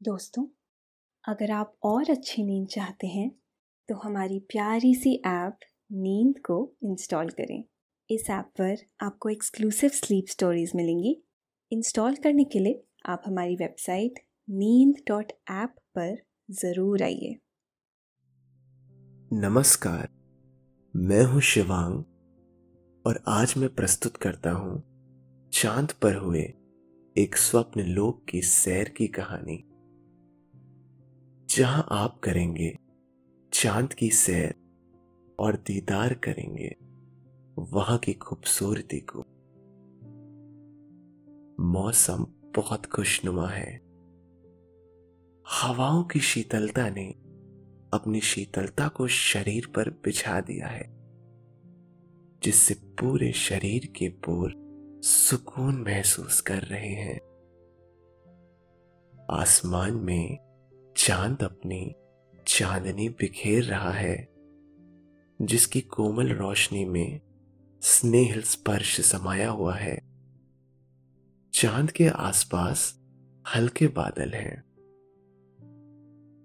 दोस्तों, अगर आप और अच्छी नींद चाहते हैं तो हमारी प्यारी सी ऐप नींद को इंस्टॉल करें। इस ऐप पर आपको एक्सक्लूसिव स्लीप स्टोरीज मिलेंगी। इंस्टॉल करने के लिए आप हमारी वेबसाइट नींद डॉट ऐप पर ज़रूर आइए। नमस्कार, मैं हूँ शिवांग और आज मैं प्रस्तुत करता हूँ चाँद पर हुए एक स्वप्न लोक की सैर की कहानी। जहाँ आप करेंगे, चाँद की सैर और दीदार करेंगे, वहाँ की खूबसूरती को। मौसम बहुत खुशनुमा है। हवाओं की शीतलता ने अपनी शीतलता को शरीर पर बिछा दिया है, जिससे पूरे शरीर के पोर सुकून महसूस कर रहे हैं। आसमान में चाँद अपनी चांदनी बिखेर रहा है, जिसकी कोमल रोशनी में स्नेह स्पर्श समाया हुआ है। चाँद के आसपास हल्के बादल हैं,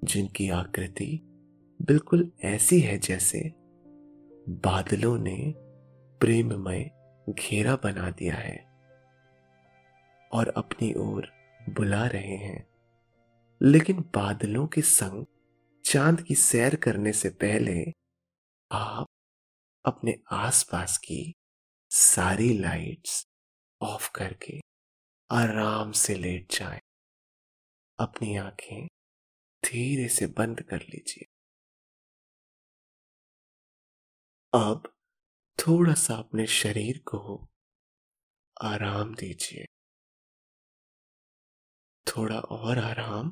जिनकी आकृति बिल्कुल ऐसी है जैसे बादलों ने प्रेममय घेरा बना दिया है और अपनी ओर बुला रहे हैं। लेकिन बादलों के संग चाँद की सैर करने से पहले आप अपने आसपास की सारी लाइट्स ऑफ़ करके आराम से लेट जाएँ। अपनी आँखें धीरे से बंद कर लीजिए अब थोड़ा सा अपने शरीर को आराम दीजिए थोड़ा और आराम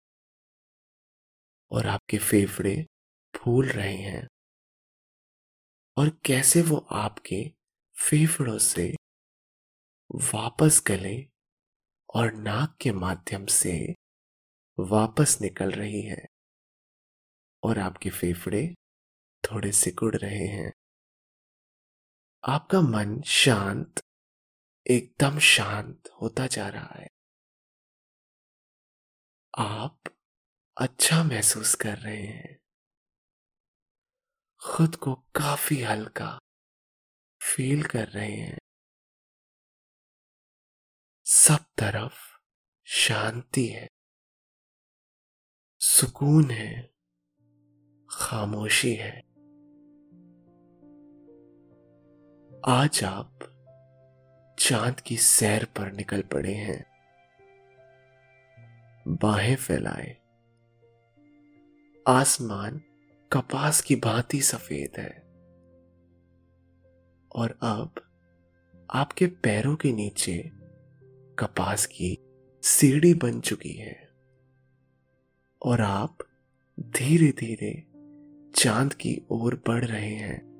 और आपके फेफड़े फूल रहे हैं। और कैसे वो आपके फेफड़ों से वापस गले और नाक के माध्यम से वापस निकल रही है और आपके फेफड़े थोड़े सिकुड़ रहे हैं। आपका मन शांत, एकदम शांत होता जा रहा है। आप अच्छा महसूस कर रहे हैं। खुद को काफ़ी हल्का फील कर रहे हैं। सब तरफ़ शांति है। सुकून है। खामोशी है। आज आप चाँद की सैर पर निकल पड़े हैं। बाहें फैलाए। आसमान कपास की भांति सफ़ेद है। और अब आपके पैरों के नीचे कपास की सीढ़ी बन चुकी है। और आप धीरे धीरे चाँद की ओर बढ़ रहे हैं।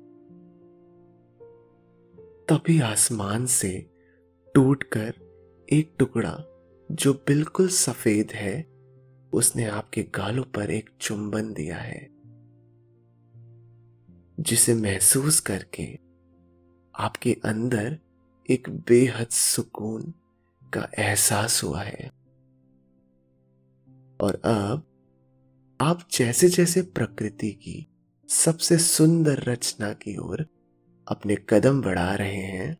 तभी आसमान से टूटकर एक टुकड़ा जो बिल्कुल सफ़ेद है उसने आपके गालों पर एक चुंबन दिया है, जिसे महसूस करके आपके अंदर एक बेहद सुकून का एहसास हुआ है। और अब आप जैसे जैसे प्रकृति की सबसे सुंदर रचना की ओर अपने कदम बढ़ा रहे हैं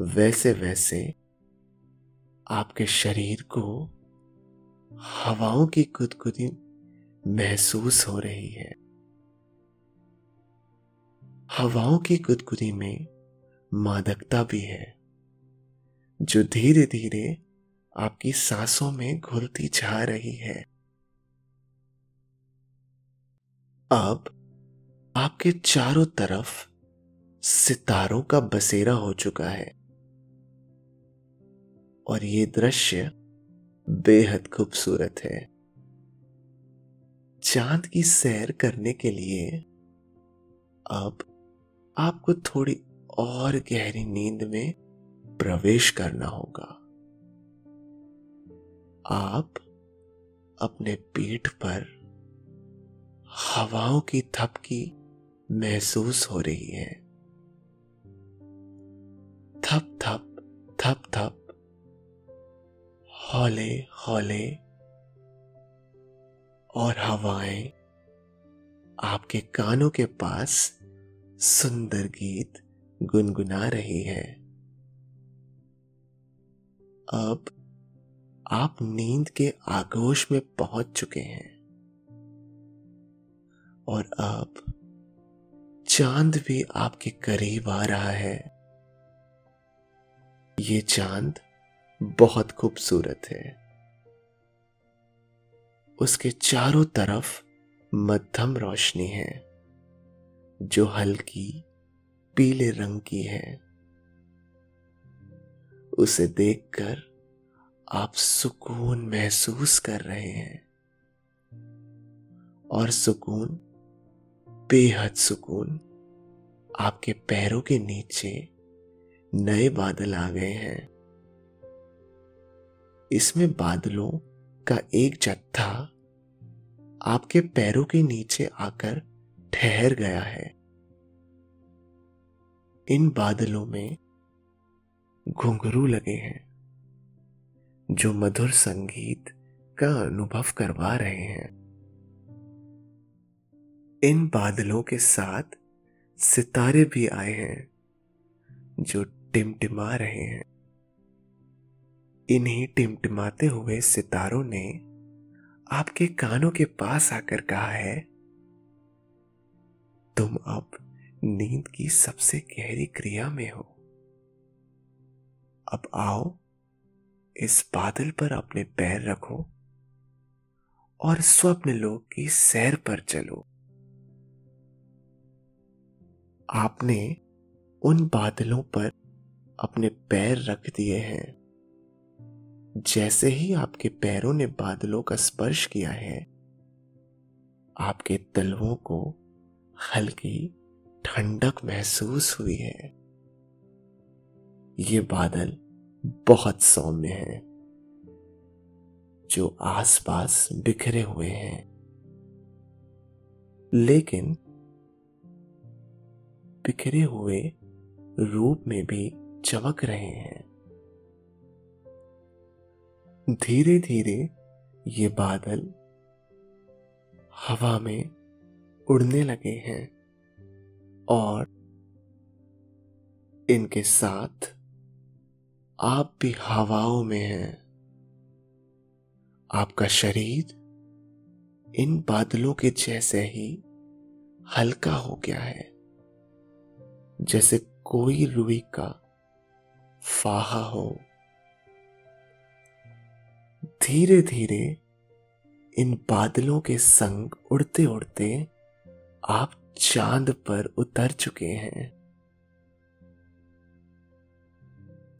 वैसे वैसे आपके शरीर को हवाओं की कुदकुदी महसूस हो रही है। हवाओं की गुदगुदी में मादकता भी है, जो धीरे धीरे आपकी सांसों में घुलती जा रही है। अब आपके चारों तरफ़ सितारों का बसेरा हो चुका है। और ये दृश्य बेहद खूबसूरत है। चाँद की सैर करने के लिए अब आपको थोड़ी और गहरी नींद में प्रवेश करना होगा। आप अपने पीठ पर हवाओं की थपकी महसूस हो रही है। थप थप थप थप हौले हौले। और हवाएँ आपके कानों के पास सुंदर गीत गुनगुना रही है। अब आप नींद के आगोश में पहुँच चुके हैं। और अब चाँद भी आपके करीब आ रहा है। ये चाँद बहुत खूबसूरत है। उसके चारों तरफ़ मध्यम रोशनी है, जो हल्की पीले रंग की है। उसे देखकर आप सुकून महसूस कर रहे हैं। और सुकून, बेहद सुकून, आपके पैरों के नीचे नए बादल आ गए हैं। इसमें बादलों का एक जत्था आपके पैरों के नीचे आकर ठहर गया है। इन बादलों में घुंघरू लगे हैं, जो मधुर संगीत का अनुभव करवा रहे हैं। इन बादलों के साथ सितारे भी आए हैं, जो टिमटिमा रहे हैं। इन्हीं टिमटिमाते हुए सितारों ने आपके कानों के पास आकर कहा है, तुम अब नींद की सबसे गहरी क्रिया में हो। अब आओ, इस बादल पर अपने पैर रखो और स्वप्न लोक की सैर पर चलो। आपने उन बादलों पर अपने पैर रख दिए हैं। जैसे ही आपके पैरों ने बादलों का स्पर्श किया है, आपके तलवों को हल्की ठंडक महसूस हुई है। ये बादल बहुत सौम्य हैं, जो आसपास बिखरे हुए हैं। लेकिन बिखरे हुए रूप में भी चमक रहे हैं। धीरे धीरे ये बादल हवा में उड़ने लगे हैं और इनके साथ आप भी हवाओं में हैं। आपका शरीर इन बादलों के जैसे ही हल्का हो गया है, जैसे कोई रुई का फाहा हो। धीरे धीरे इन बादलों के संग उड़ते उड़ते आप चाँद पर उतर चुके हैं।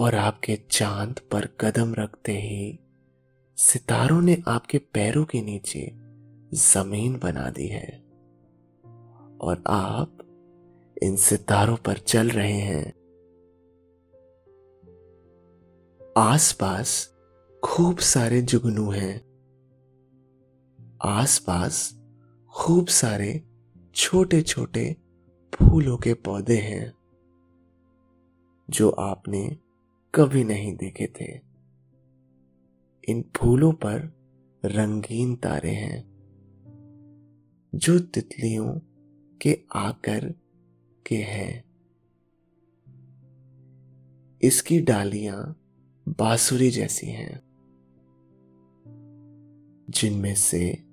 और आपके चाँद पर कदम रखते ही सितारों ने आपके पैरों के नीचे ज़मीन बना दी है। और आप इन सितारों पर चल रहे हैं। आसपास खूब सारे जुगनू हैं। आसपास खूब सारे छोटे छोटे फूलों के पौधे हैं, जो आपने कभी नहीं देखे थे। इन फूलों पर रंगीन तारे हैं, जो तितलियों के आकर के हैं। इसकी डालियाँ बांसुरी जैसी हैं। जिनमें से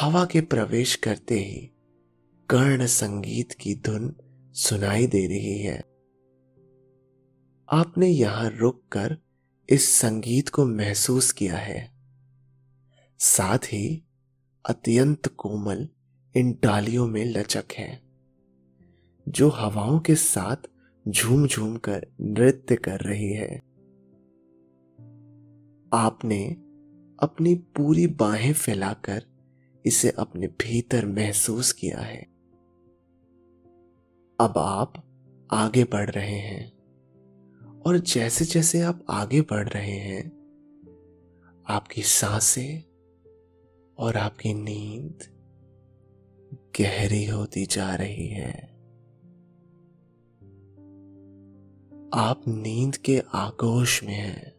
हवा के प्रवेश करते ही कर्ण संगीत की धुन सुनाई दे रही है। आपने यहाँ रुककर इस संगीत को महसूस किया है। साथ ही अत्यंत कोमल इन डालियों में लचक है, जो हवाओं के साथ झूम झूम कर नृत्य कर रही है। आपने अपनी पूरी बाहें फैलाकर इसे अपने भीतर महसूस किया है। अब आप आगे बढ़ रहे हैं और जैसे जैसे आप आगे बढ़ रहे हैं, आपकी साँसें और आपकी नींद गहरी होती जा रही है। आप नींद के आगोश में हैं।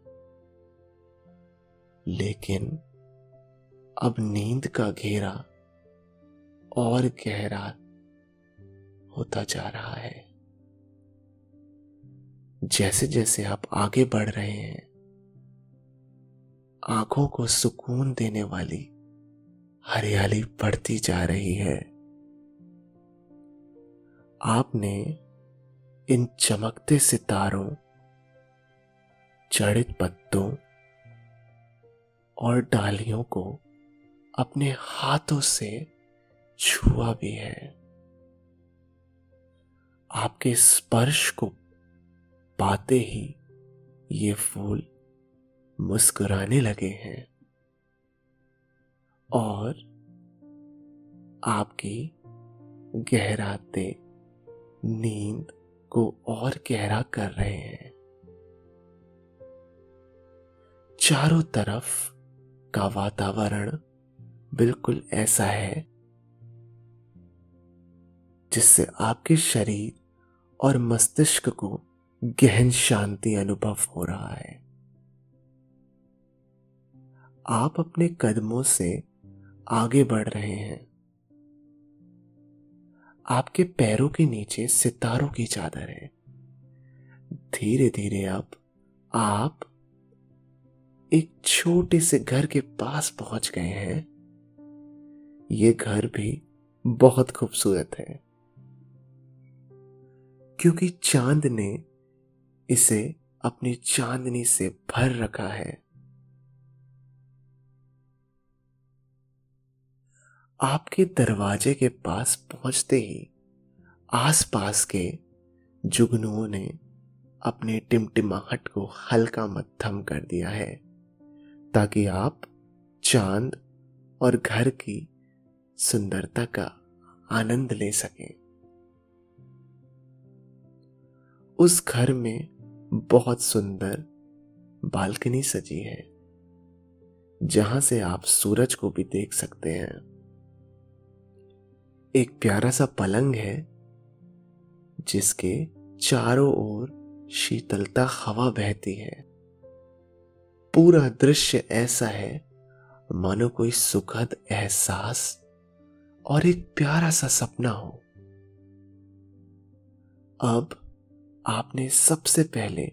लेकिन अब नींद का घेरा और गहरा होता जा रहा है। जैसे जैसे आप आगे बढ़ रहे हैं, आँखों को सुकून देने वाली हरियाली बढ़ती जा रही है। आपने इन चमकते सितारों चढ़ित पत्तों और डालियों को अपने हाथों से छुआ भी है। आपके स्पर्श को पाते ही ये फूल मुस्कुराने लगे हैं और आपकी गहराते नींद को और गहरा कर रहे हैं। चारों तरफ़ का वातावरण बिल्कुल ऐसा है जिससे आपके शरीर और मस्तिष्क को गहन शांति अनुभव हो रहा है। आप अपने कदमों से आगे बढ़ रहे हैं। आपके पैरों के नीचे सितारों की चादर है। धीरे धीरे अब आप एक छोटे से घर के पास पहुँच गए हैं। ये घर भी बहुत खूबसूरत है। क्योंकि चाँद ने इसे अपनी चांदनी से भर रखा है। आपके दरवाजे के पास पहुँचते ही आसपास के जुगनुओं ने अपने टिमटिमाहट को हल्का मध्यम कर दिया है। ताकि आप चाँद और घर की सुंदरता का आनंद ले सकें। उस घर में बहुत सुंदर बालकनी सजी है, जहाँ से आप सूरज को भी देख सकते हैं। एक प्यारा सा पलंग है, जिसके चारों ओर शीतलता हवा बहती है। पूरा दृश्य ऐसा है, मानो कोई सुखद एहसास और एक प्यारा सा सपना हो। अब आपने सबसे पहले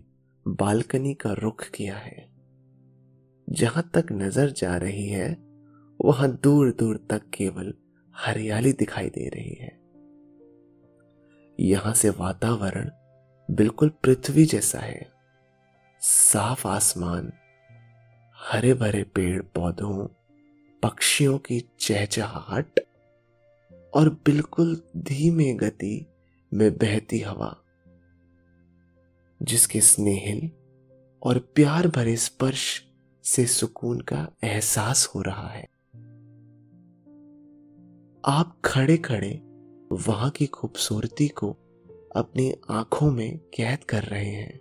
बालकनी का रुख किया है। जहाँ तक नज़र जा रही है, वहाँ दूर दूर तक केवल हरियाली दिखाई दे रही है। यहाँ से वातावरण बिल्कुल पृथ्वी जैसा है। साफ़ आसमान हरे भरे पेड़ पौधों पक्षियों की चहचहाट और बिल्कुल धीमे गति में बहती हवा, जिसके स्नेहिल और प्यार भरे स्पर्श से सुकून का एहसास हो रहा है। आप खड़े खड़े वहाँ की खूबसूरती को अपनी आँखों में कैद कर रहे हैं।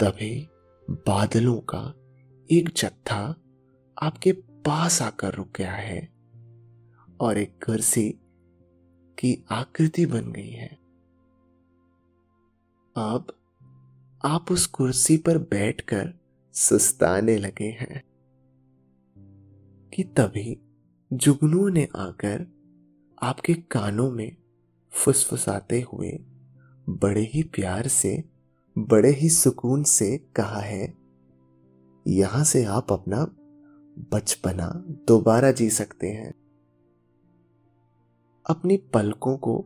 तभी बादलों का एक जत्था आपके पास आकर रुक गया है और एक कुर्सी की आकृति बन गई है। अब आप उस कुर्सी पर बैठकर सुस्ताने लगे हैं कि तभी जुगनू ने आकर आपके कानों में फुसफुसाते हुए बड़े ही प्यार से बड़े ही सुकून से कहा है, यहाँ से आप अपना बचपना दोबारा जी सकते हैं। अपनी पलकों को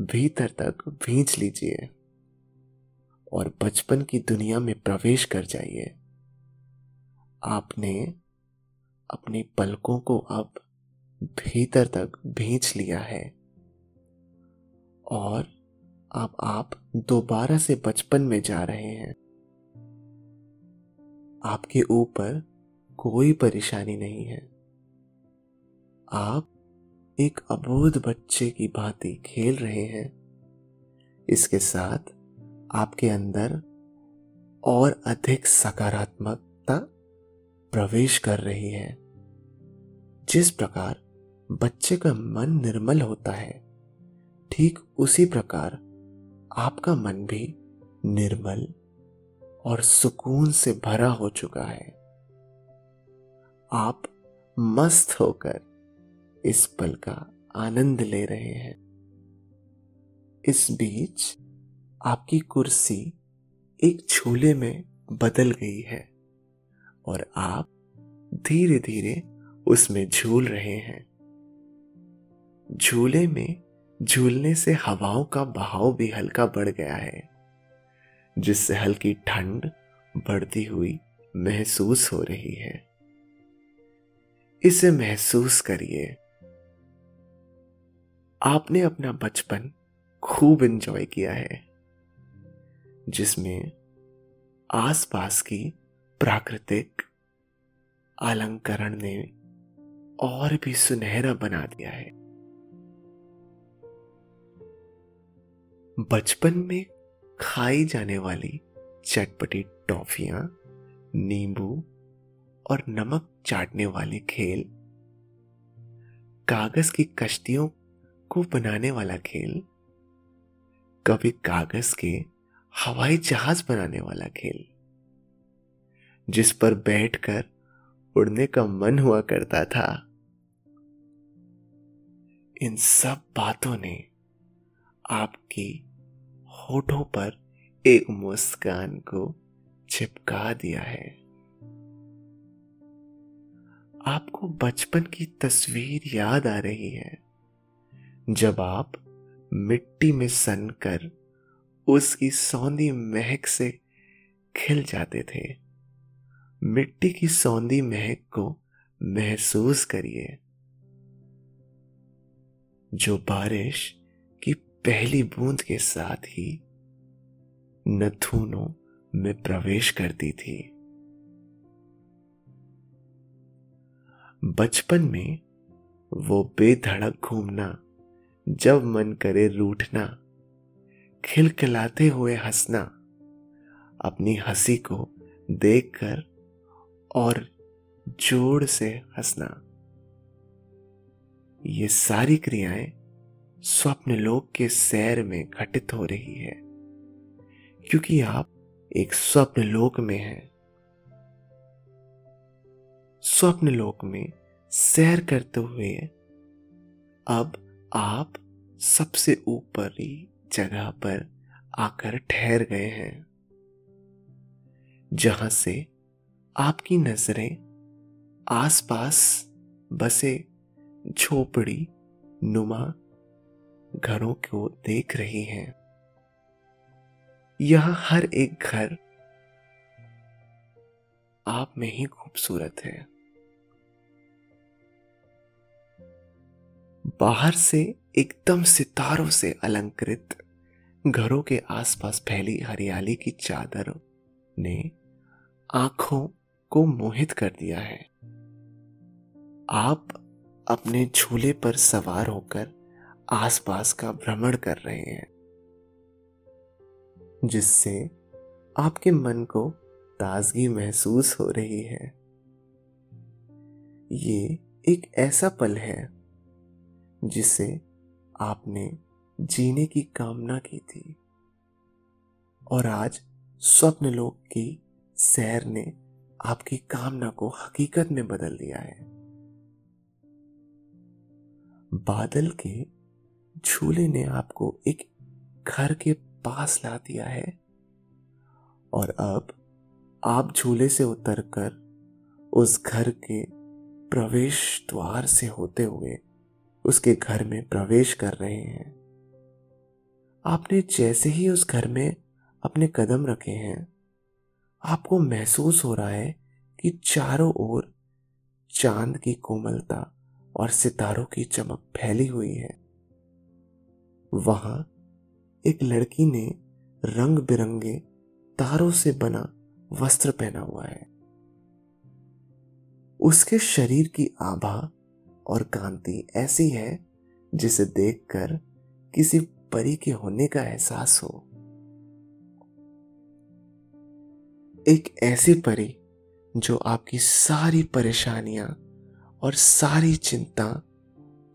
भीतर तक भींच लीजिए और बचपन की दुनिया में प्रवेश कर जाइए। आपने अपनी पलकों को अब भीतर तक भींच लिया है और अब आप दोबारा से बचपन में जा रहे हैं। आपके ऊपर कोई परेशानी नहीं है। आप एक अबोध बच्चे की भांति खेल रहे हैं। इसके साथ आपके अंदर और अधिक सकारात्मकता प्रवेश कर रही है। जिस प्रकार बच्चे का मन निर्मल होता है, ठीक उसी प्रकार आपका मन भी निर्मल और सुकून से भरा हो चुका है। आप मस्त होकर इस पल का आनंद ले रहे हैं। इस बीच आपकी कुर्सी एक झूले में बदल गई है और आप धीरे धीरे उसमें झूल रहे हैं। झूले में झूलने से हवाओं का बहाव भी हल्का बढ़ गया है, जिससे हल्की ठंड बढ़ती हुई महसूस हो रही है। इसे महसूस करिए। आपने अपना बचपन खूब एंजॉय किया है, जिसमें आसपास की प्राकृतिक अलंकरण ने और भी सुनहरा बना दिया है। बचपन में खाई जाने वाली चटपटी टॉफियाँ, नींबू और नमक चाटने वाले खेल, कागज़ की कश्तियों को बनाने वाला खेल, कभी कागज़ के हवाई जहाज़ बनाने वाला खेल, जिस पर बैठकर उड़ने का मन हुआ करता था। इन सब बातों ने आपकी होठों पर एक मुस्कान को चिपका दिया है। आपको बचपन की तस्वीर याद आ रही है, जब आप मिट्टी में सन कर उसकी सौंदी महक से खिल जाते थे। मिट्टी की सौंदी महक को महसूस करिए। जो बारिश पहली बूंद के साथ ही नथुनों में प्रवेश करती थी। बचपन में वो बेधड़क घूमना, जब मन करे रूठना खिलखिलाते हुए हंसना, अपनी हँसी को देखकर और ज़ोर से हंसना। ये सारी क्रियाएँ स्वप्न लोक के सैर में घटित हो रही है। क्योंकि आप एक स्वप्न लोक में हैं। स्वप्न लोक में सैर करते हुए अब आप सबसे ऊपरी जगह पर आकर ठहर गए हैं, जहाँ से आपकी नज़रें आसपास बसे झोपड़ी नुमा घरों को देख रही हैं। यह हर एक घर आप में ही खूबसूरत है। बाहर से एकदम सितारों से अलंकृत घरों के आसपास फैली हरियाली की चादर ने आँखों को मोहित कर दिया है। आप अपने झूले पर सवार होकर आसपास का भ्रमण कर रहे हैं, जिससे आपके मन को ताजगी महसूस हो रही है। ये एक ऐसा पल है, जिसे आपने जीने की कामना की थी, और आज स्वप्न लोक की सैर ने आपकी कामना को हकीकत में बदल दिया है। बादल के झूले ने आपको एक घर के पास ला दिया है। और अब आप झूले से उतरकर उस घर के प्रवेश द्वार से होते हुए उसके घर में प्रवेश कर रहे हैं। आपने जैसे ही उस घर में अपने कदम रखे हैं, आपको महसूस हो रहा है कि चारों ओर चाँद की कोमलता और सितारों की चमक फैली हुई है। वहाँ एक लड़की ने रंग बिरंगे तारों से बना वस्त्र पहना हुआ है। उसके शरीर की आभा और कांति ऐसी है जिसे देखकर किसी परी के होने का एहसास हो। एक ऐसी परी जो आपकी सारी परेशानियाँ और सारी चिंता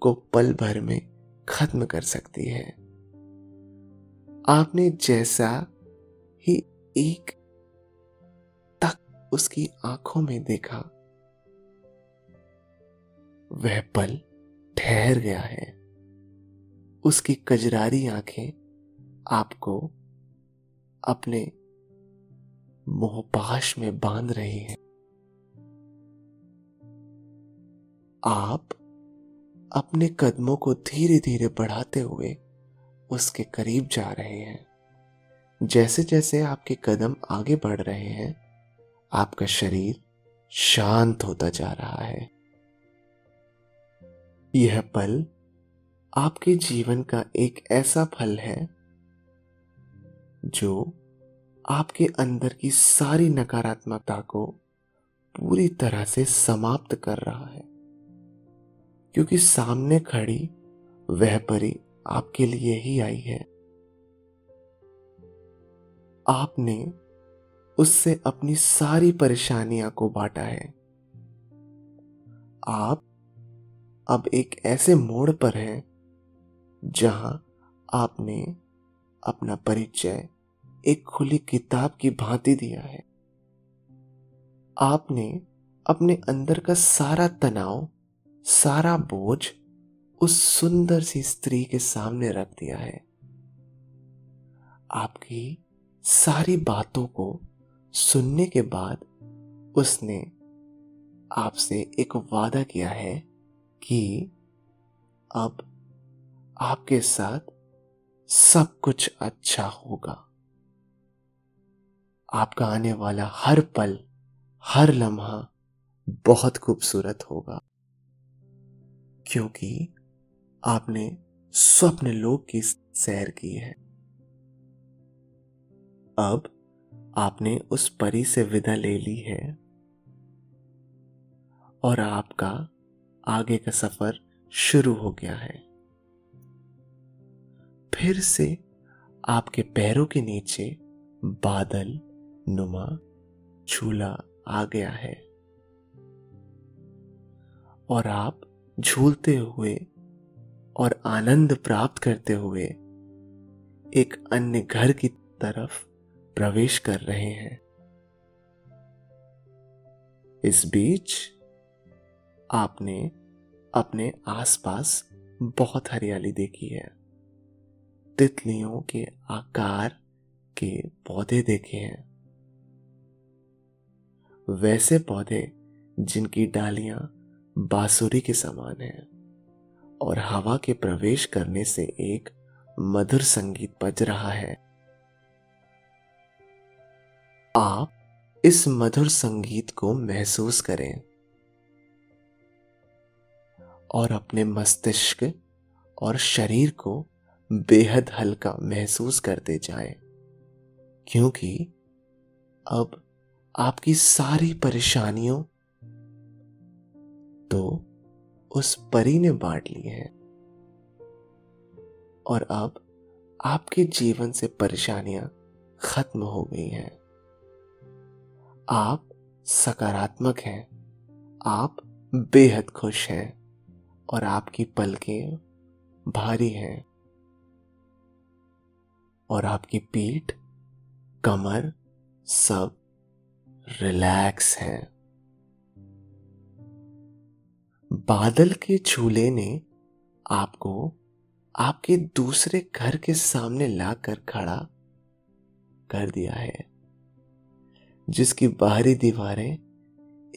को पल भर में खत्म कर सकती है। आपने जैसा ही एक तक उसकी आँखों में देखा, वह पल ठहर गया है। उसकी कजरारी आँखें आपको अपने मोहपाश में बाँध रही हैं। आप अपने कदमों को धीरे धीरे बढ़ाते हुए उसके करीब जा रहे हैं। जैसे जैसे आपके कदम आगे बढ़ रहे हैं, आपका शरीर शांत होता जा रहा है। यह पल आपके जीवन का एक ऐसा फल है जो आपके अंदर की सारी नकारात्मकता को पूरी तरह से समाप्त कर रहा है। क्योंकि सामने खड़ी वह परी आपके लिए ही आई है। आपने उससे अपनी सारी परेशानियाँ को बांटा है। आप अब एक ऐसे मोड़ पर हैं जहाँ आपने अपना परिचय एक खुली किताब की भांति दिया है। आपने अपने अंदर का सारा तनाव सारा बोझ उस सुंदर सी स्त्री के सामने रख दिया है। आपकी सारी बातों को सुनने के बाद उसने आपसे एक वादा किया है कि अब आपके साथ सब कुछ अच्छा होगा। आपका आने वाला हर पल, हर लम्हा बहुत खूबसूरत होगा। क्योंकि आपने स्वप्न लोक की सैर की है। अब आपने उस परी से विदा ले ली है और आपका आगे का सफ़र शुरू हो गया है। फिर से आपके पैरों के नीचे बादल नुमा झूला आ गया है और आप झूलते हुए और आनंद प्राप्त करते हुए एक अन्य घर की तरफ़ प्रवेश कर रहे हैं। इस बीच आपने अपने आसपास बहुत हरियाली देखी है। तितलियों के आकार के पौधे देखे हैं। वैसे पौधे जिनकी डालियाँ बांसुरी के समान है और हवा के प्रवेश करने से एक मधुर संगीत बज रहा है। आप इस मधुर संगीत को महसूस करें और अपने मस्तिष्क और शरीर को बेहद हल्का महसूस करते जाएँ, क्योंकि अब आपकी सारी परेशानियों तो उस परी ने बांट ली है। और अब आपके जीवन से परेशानियाँ खत्म हो गई हैं। आप सकारात्मक हैं। आप बेहद खुश हैं। और आपकी पलकें भारी हैं। और आपकी पीठ, कमर सब रिलैक्स हैं। बादल के झूले ने आपको आपके दूसरे घर के सामने लाकर खड़ा कर दिया है, जिसकी बाहरी दीवारें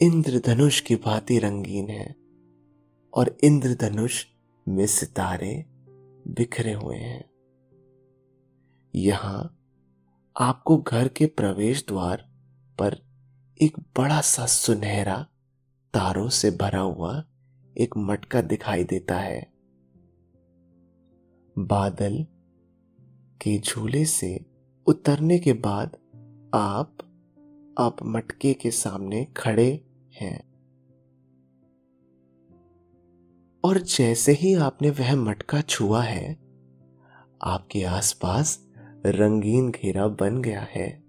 इंद्रधनुष की भांति रंगीन है और इंद्रधनुष में सितारे बिखरे हुए हैं। यहाँ आपको घर के प्रवेश द्वार पर एक बड़ा सा सुनहरा तारों से भरा हुआ एक मटका दिखाई देता है। बादल के झूले से उतरने के बाद आप अब मटके के सामने खड़े हैं। और जैसे ही आपने वह मटका छुआ है, आपके आसपास रंगीन घेरा बन गया है।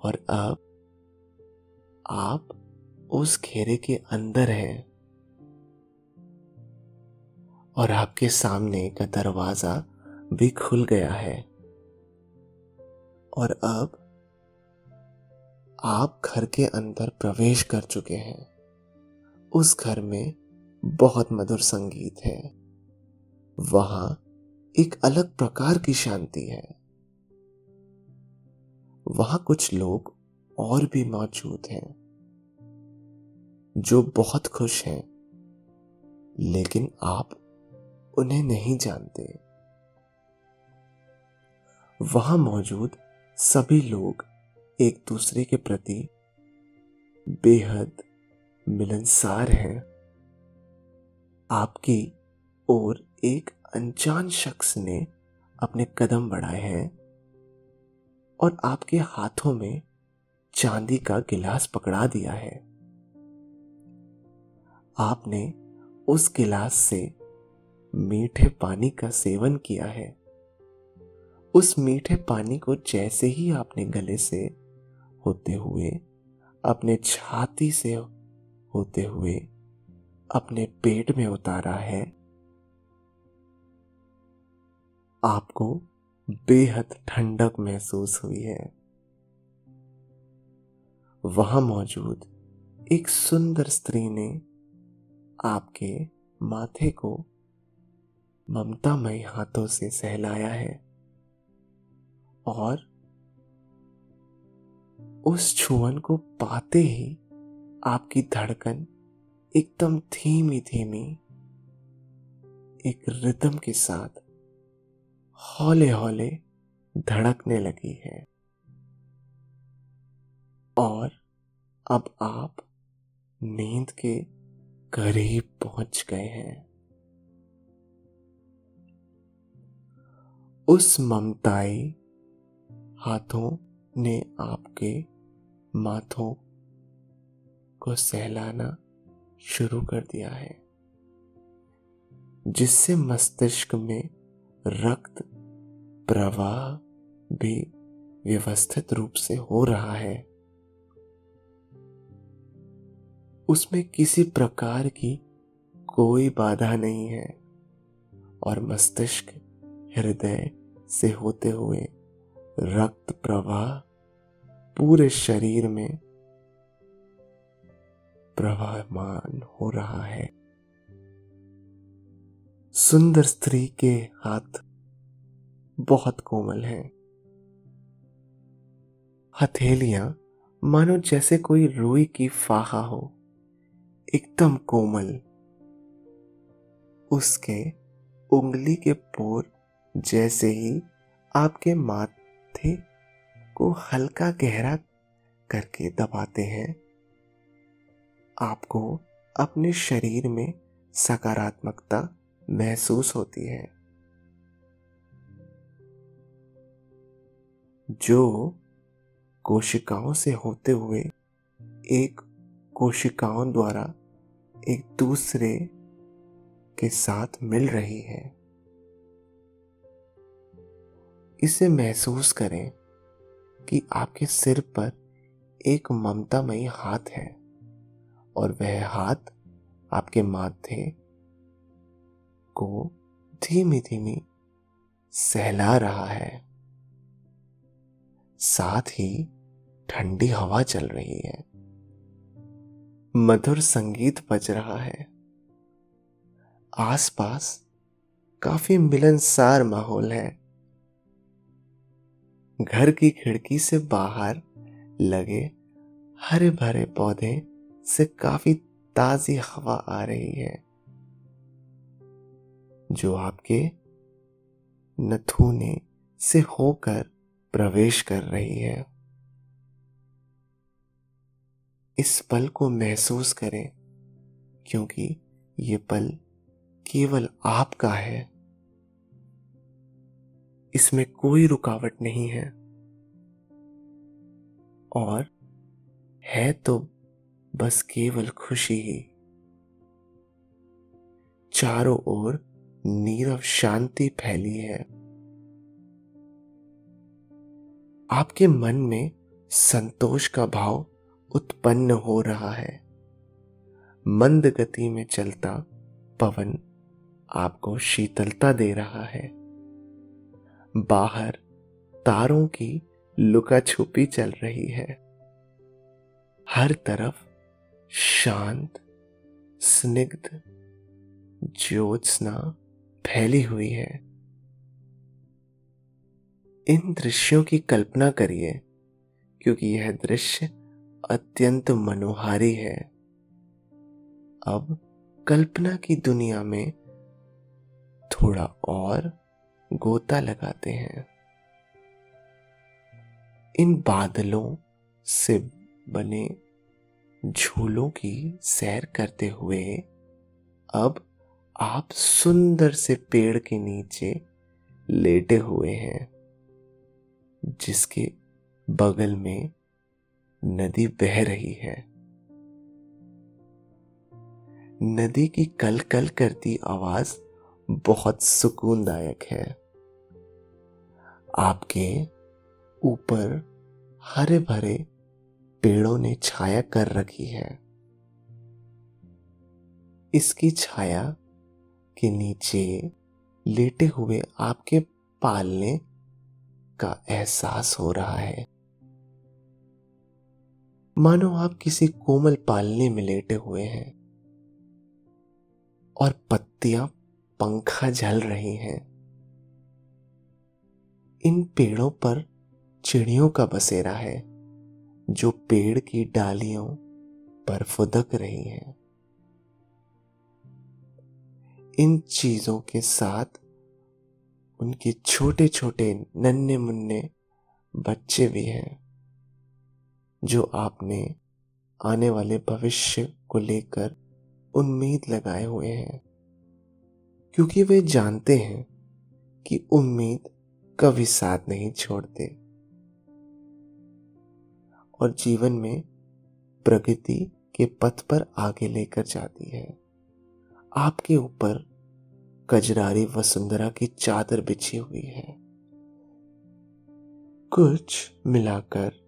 और अब आप उस घेरे के अंदर है। और आपके सामने का दरवाज़ा भी खुल गया है। और अब आप घर के अंदर प्रवेश कर चुके हैं। उस घर में बहुत मधुर संगीत है। वहाँ एक अलग प्रकार की शांति है। वहाँ कुछ लोग और भी मौजूद हैं। जो बहुत खुश हैं, लेकिन आप उन्हें नहीं जानते। वहाँ मौजूद सभी लोग एक दूसरे के प्रति बेहद मिलनसार हैं। आपकी ओर एक अनजान शख्स ने अपने कदम बढ़ाए हैं और आपके हाथों में चांदी का गिलास पकड़ा दिया है। आपने उस गिलास से मीठे पानी का सेवन किया है। उस मीठे पानी को जैसे ही आपने गले से होते हुए, अपने छाती से होते हुए, अपने पेट में उतारा है, आपको बेहद ठंडक महसूस हुई है। वहाँ मौजूद एक सुंदर स्त्री ने आपके माथे को ममतामय हाथों से सहलाया है और उस छुअन को पाते ही आपकी धड़कन एकदम धीमी धीमी एक रिदम के साथ हौले हौले धड़कने लगी है। और अब आप नींद के करीब पहुँच गए हैं। उस ममताई हाथों ने आपके माथों को सहलाना शुरू कर दिया है, जिससे मस्तिष्क में रक्त प्रवाह भी व्यवस्थित रूप से हो रहा है। उसमें किसी प्रकार की कोई बाधा नहीं है। और मस्तिष्क हृदय से होते हुए रक्त प्रवाह पूरे शरीर में प्रवाहमान हो रहा है। सुंदर स्त्री के हाथ बहुत कोमल हैं। हथेलियाँ मानो जैसे कोई रुई की फाहा हो। एकदम कोमल। उसके उंगली के पोर जैसे ही आपके माथे को हल्का गहरा करके दबाते हैं, आपको अपने शरीर में सकारात्मकता महसूस होती है। जो कोशिकाओं से होते हुए एक कोशिकाओं द्वारा एक दूसरे के साथ मिल रही है। इसे महसूस करें कि आपके सिर पर एक ममतामयी हाथ है और वह हाथ आपके माथे को धीमी धीमी सहला रहा है। साथ ही ठंडी हवा चल रही है। मधुर संगीत बज रहा है। आसपास काफ़ी मिलनसार माहौल है। घर की खिड़की से बाहर लगे हरे भरे पौधे से काफ़ी ताजी हवा आ रही है। जो आपके नथुने से होकर प्रवेश कर रही है। इस पल को महसूस करें, क्योंकि ये पल केवल आपका है। इसमें कोई रुकावट नहीं है। और है तो बस केवल खुशी ही। चारों ओर नीरव शांति फैली है। आपके मन में संतोष का भाव उत्पन्न हो रहा है। मंद गति में चलता पवन आपको शीतलता दे रहा है। बाहर तारों की लुका छुपी चल रही है। हर तरफ़ शांत, स्निग्ध ज्योत्सना फैली हुई है। इन दृश्यों की कल्पना करिए, क्योंकि यह दृश्य अत्यंत मनोहारी है। अब कल्पना की दुनिया में थोड़ा और गोता लगाते हैं। इन बादलों से बने झूलों की सैर करते हुए अब आप सुंदर से पेड़ के नीचे लेटे हुए हैं, जिसके बगल में नदी बह रही है। नदी की कल कल करती आवाज़ बहुत सुकूनदायक है। आपके ऊपर हरे भरे पेड़ों ने छाया कर रखी है। इसकी छाया के नीचे लेटे हुए आपके पालने का एहसास हो रहा है। मानो आप किसी कोमल पालने में लेटे हुए हैं और पत्तियाँ पंखा झल रही हैं। इन पेड़ों पर चिड़ियों का बसेरा है, जो पेड़ की डालियों पर फुदक रही हैं। इन चीज़ों के साथ उनके छोटे छोटे नन्हे मुन्ने बच्चे भी हैं। जो आपने आने वाले भविष्य को लेकर उम्मीद लगाए हुए हैं। क्योंकि वे जानते हैं कि उम्मीद कभी साथ नहीं छोड़ते। और जीवन में प्रगति के पथ पर आगे लेकर जाती है। आपके ऊपर कजरारी वसुंधरा की चादर बिछी हुई है। कुछ मिलाकर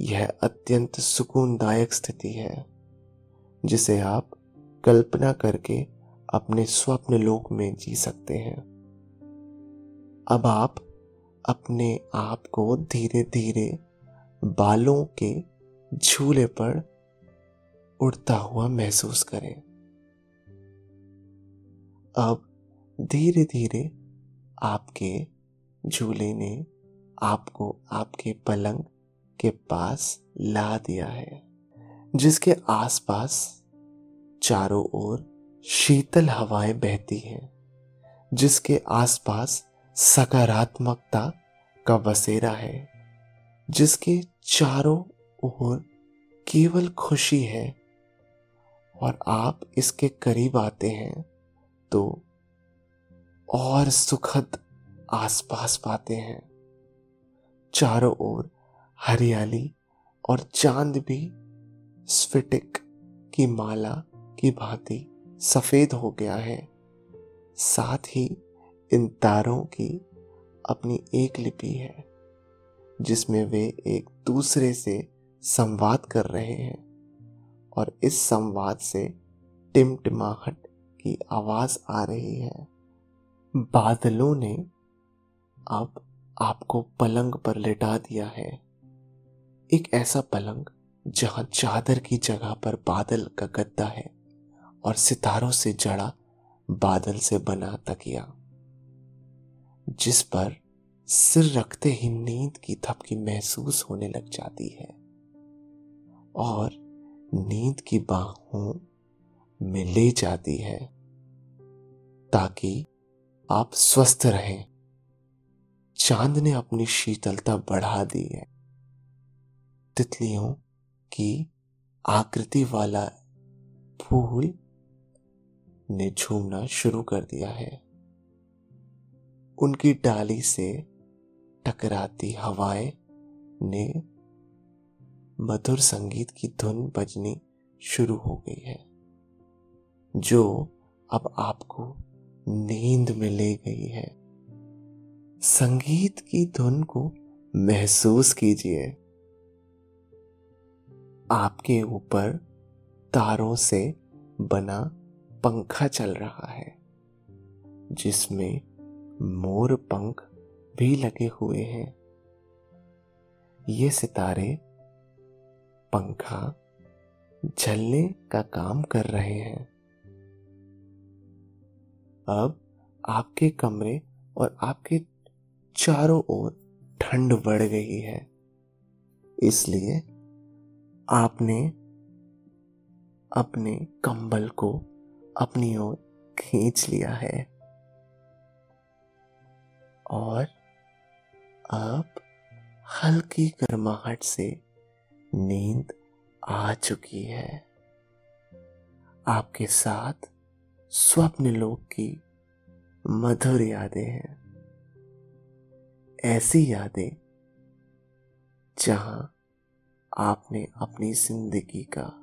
यह अत्यंत सुकूनदायक स्थिति है, जिसे आप कल्पना करके अपने स्वप्न लोक में जी सकते हैं। अब आप अपने आप को धीरे धीरे बालों के झूले पर उड़ता हुआ महसूस करें। अब धीरे धीरे आपके झूले ने आपको आपके पलंग के पास ला दिया है, जिसके आसपास चारों ओर शीतल हवाएँ बहती हैं, जिसके आसपास सकारात्मकता का बसेरा है, जिसके चारों ओर केवल खुशी है। और आप इसके करीब आते हैं तो और सुखद आसपास पाते हैं। चारों ओर हरियाली और चाँद भी स्फटिक की माला की भांति सफ़ेद हो गया है। साथ ही इन तारों की अपनी एक लिपि है, जिसमें वे एक दूसरे से संवाद कर रहे हैं और इस संवाद से टिमटिमाहट की आवाज़ आ रही है। बादलों ने अब आपको पलंग पर लेटा दिया है। एक ऐसा पलंग जहाँ चादर की जगह पर बादल का गद्दा है और सितारों से जड़ा बादल से बना तकिया, जिस पर सिर रखते ही नींद की थपकी महसूस होने लग जाती है और नींद की बाहों में ले जाती है ताकि आप स्वस्थ रहें। चाँद ने अपनी शीतलता बढ़ा दी है। तितलियों की आकृति वाला फूल ने झूमना शुरू कर दिया है। उनकी डाली से टकराती हवाएँ ने मधुर संगीत की धुन बजनी शुरू हो गई है, जो अब आपको नींद में ले गई है। संगीत की धुन को महसूस कीजिए। आपके ऊपर तारों से बना पंखा चल रहा है, जिसमें मोर पंख भी लगे हुए हैं। ये सितारे पंखा झलने का काम कर रहे हैं। अब आपके कमरे और आपके चारों ओर ठंड बढ़ गई है, इसलिए आपने अपने कंबल को अपनी ओर खींच लिया है। और अब हल्की गर्माहट से नींद आ चुकी है। आपके साथ स्वप्न लोक की मधुर यादें हैं। ऐसी यादें जहाँ आपने अपनी ज़िंदगी का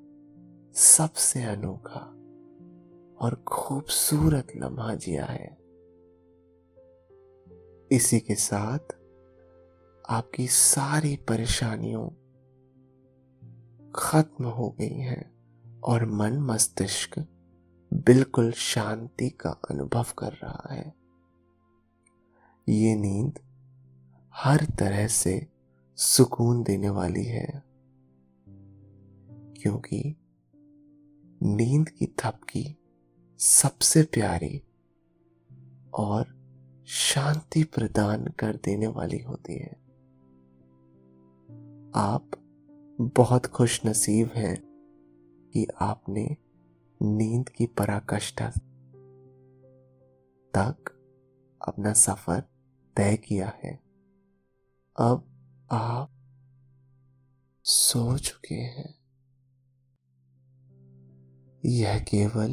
सबसे अनोखा और खूबसूरत लम्हा जिया है। इसी के साथ आपकी सारी परेशानियों खत्म हो गई हैं और मन मस्तिष्क बिल्कुल शांति का अनुभव कर रहा है। ये नींद हर तरह से सुकून देने वाली है। क्योंकि नींद की थपकी सबसे प्यारी और शांति प्रदान कर देने वाली होती है। आप बहुत खुश नसीब हैं कि आपने नींद की पराकाष्ठा तक अपना सफ़र तय किया है। अब आप सो चुके हैं। यह केवल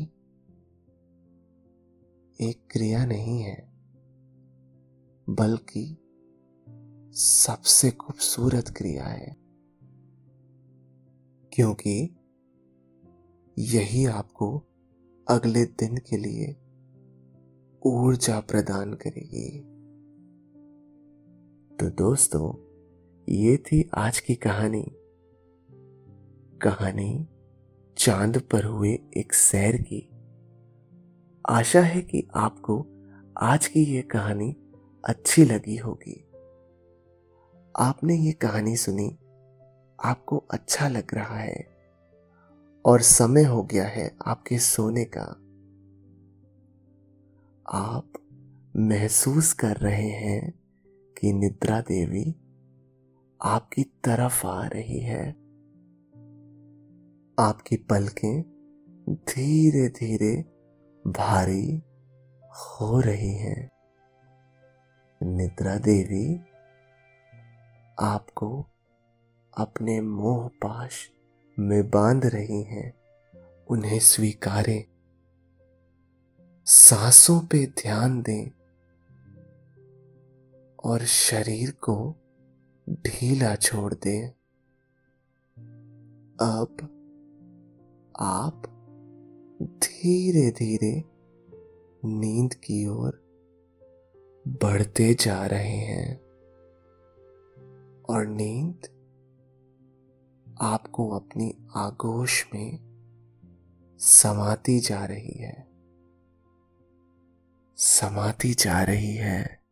एक क्रिया नहीं है, बल्कि सबसे खूबसूरत क्रिया है। क्योंकि यही आपको अगले दिन के लिए ऊर्जा प्रदान करेगी। तो दोस्तों, ये थी आज की कहानी। कहानी चाँद पर हुए एक सैर की। आशा है कि आपको आज की ये कहानी अच्छी लगी होगी। आपने ये कहानी सुनी, आपको अच्छा लग रहा है और समय हो गया है आपके सोने का। आप महसूस कर रहे हैं कि निद्रा देवी आपकी तरफ़ आ रही है। आपकी पलकें धीरे धीरे भारी हो रही हैं। निद्रा देवी आपको अपने मोह पाश में बाँध रही हैं। उन्हें स्वीकारें। सांसों पे ध्यान दें। और शरीर को ढीला छोड़ दें। अब आप धीरे धीरे नींद की ओर बढ़ते जा रहे हैं। और नींद आपको अपनी आगोश में समाती जा रही है। समाती जा रही है।